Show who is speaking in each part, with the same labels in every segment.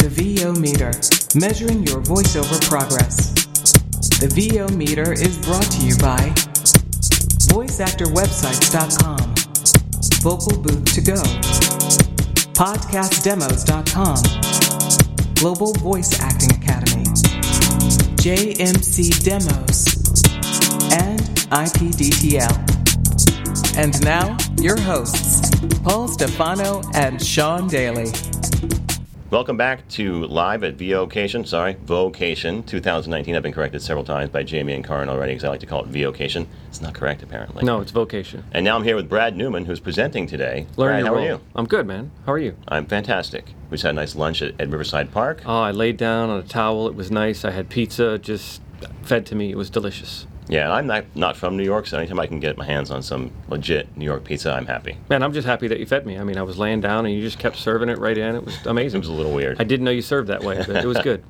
Speaker 1: the VO meter, measuring your voiceover progress. The VO meter is brought to you by VoiceActorWebsites.com, Vocal Booth to Go, PodcastDemos.com, Global Voice Acting Academy, JMC Demos, and IPDTL. And now, your hosts, Paul Stefano and Sean Daly.
Speaker 2: Welcome back to Live at Vocation. Sorry, Vocation 2019. I've been corrected several times by Jamie and Karin already because I like to call it Vocation. It's not correct, apparently.
Speaker 3: No, it's vocation.
Speaker 2: And now I'm here with Brad Newman, who's presenting today.
Speaker 3: Learn
Speaker 2: Brad, how
Speaker 3: role.
Speaker 2: are you?
Speaker 3: I'm good, man. How are you?
Speaker 2: I'm fantastic. We just had a nice lunch at, at Riverside Park.
Speaker 3: Oh, I laid down on a towel. It was nice. I had pizza just fed to me. It was delicious.
Speaker 2: Yeah, I'm not, not from New York, so anytime I can get my hands on some legit New York pizza, I'm happy.
Speaker 3: Man, I'm just happy that you fed me. I mean, I was laying down and you just kept serving it right in. It was amazing.
Speaker 2: It was a little weird.
Speaker 3: I didn't know you served that way, but it was good.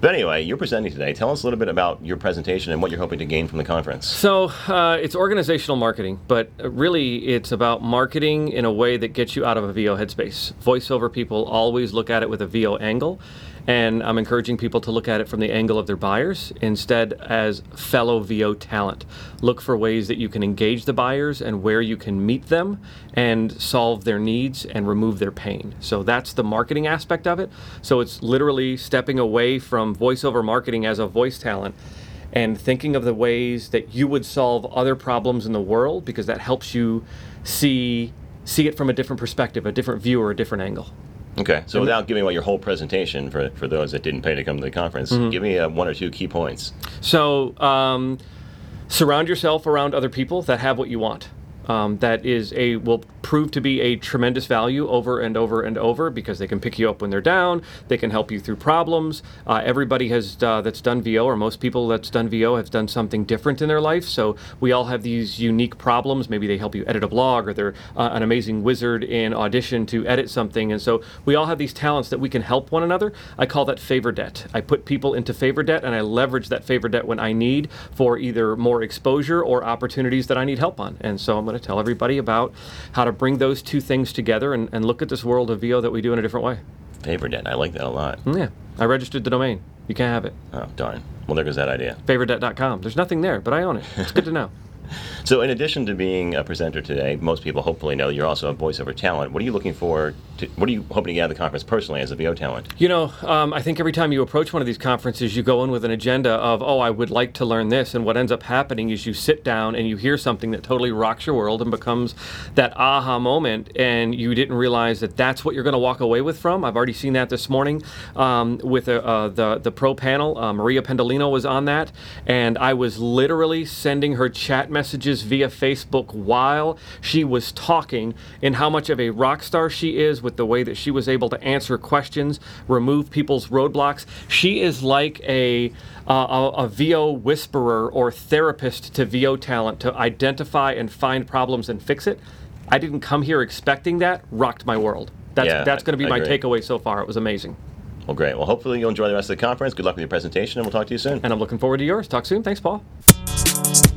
Speaker 2: But anyway, you're presenting today. Tell us a little bit about your presentation and what you're hoping to gain from the conference.
Speaker 3: So uh, it's organizational marketing, but really it's about marketing in a way that gets you out of a VO headspace. Voiceover people always look at it with a VO angle, and I'm encouraging people to look at it from the angle of their buyers instead as fellow VO talent. Look for ways that you can engage the buyers and where you can meet them and solve their needs and remove their pain. So that's the marketing aspect of it. So it's literally stepping away from voiceover marketing as a voice talent and thinking of the ways that you would solve other problems in the world because that helps you see see it from a different perspective, a different view or a different angle.
Speaker 2: Okay, so without giving away your whole presentation for, for those that didn't pay to come to the conference,
Speaker 3: Mm-hmm.
Speaker 2: give me uh, one or two key points.
Speaker 3: So um, surround yourself around other people that have what you want. Um, that is a will prove to be a tremendous value over and over and over because they can pick you up when they're down. They can help you through problems. Uh, everybody has uh, that's done VO, or most people that's done VO have done something different in their life. So we all have these unique problems. Maybe they help you edit a blog, or they're uh, an amazing wizard in Audition to edit something. And so we all have these talents that we can help one another. I call that favor debt. I put people into favor debt, and I leverage that favor debt when I need for either more exposure or opportunities that I need help on. And so I'm going to tell everybody about how to bring those two things together and, and look at this world of VO that we do in a different way.
Speaker 2: Favor debt, I like that a lot.
Speaker 3: Mm, yeah, I registered the domain. You can't have it.
Speaker 2: Oh, darn. Well, there goes that idea.
Speaker 3: Favordebt.com. There's nothing there, but I own it. It's good to know.
Speaker 2: So, in addition to being a presenter today, most people hopefully know you're also a voiceover talent. What are you looking for? To, what are you hoping to get out of the conference personally as a VO talent?
Speaker 3: You know, um, I think every time you approach one of these conferences, you go in with an agenda of, oh, I would like to learn this. And what ends up happening is you sit down and you hear something that totally rocks your world and becomes that aha moment. And you didn't realize that that's what you're going to walk away with from. I've already seen that this morning um, with uh, uh, the, the pro panel. Uh, Maria Pendolino was on that. And I was literally sending her chat messages via Facebook while she was talking and how much of a rock star she is with the way that she was able to answer questions, remove people's roadblocks. She is like a uh, a, a VO whisperer or therapist to VO talent to identify and find problems and fix it. I didn't come here expecting that. Rocked my world. That's
Speaker 2: Yeah,
Speaker 3: that's going to be
Speaker 2: I
Speaker 3: my
Speaker 2: agree.
Speaker 3: takeaway so far. It was amazing,
Speaker 2: Well, great. Well, hopefully you'll enjoy the rest of the conference. Good luck with your presentation, and we'll talk to you soon.
Speaker 3: and I'm looking forward to yours. Talk soon. Thanks, Paul.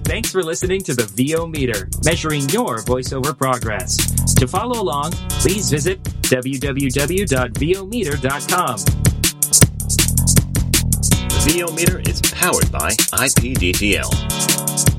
Speaker 4: Thanks for listening to the VO Meter, measuring your voiceover progress. To follow along, please visit www.vometer.com.
Speaker 2: The VO meter is powered by IPDTL.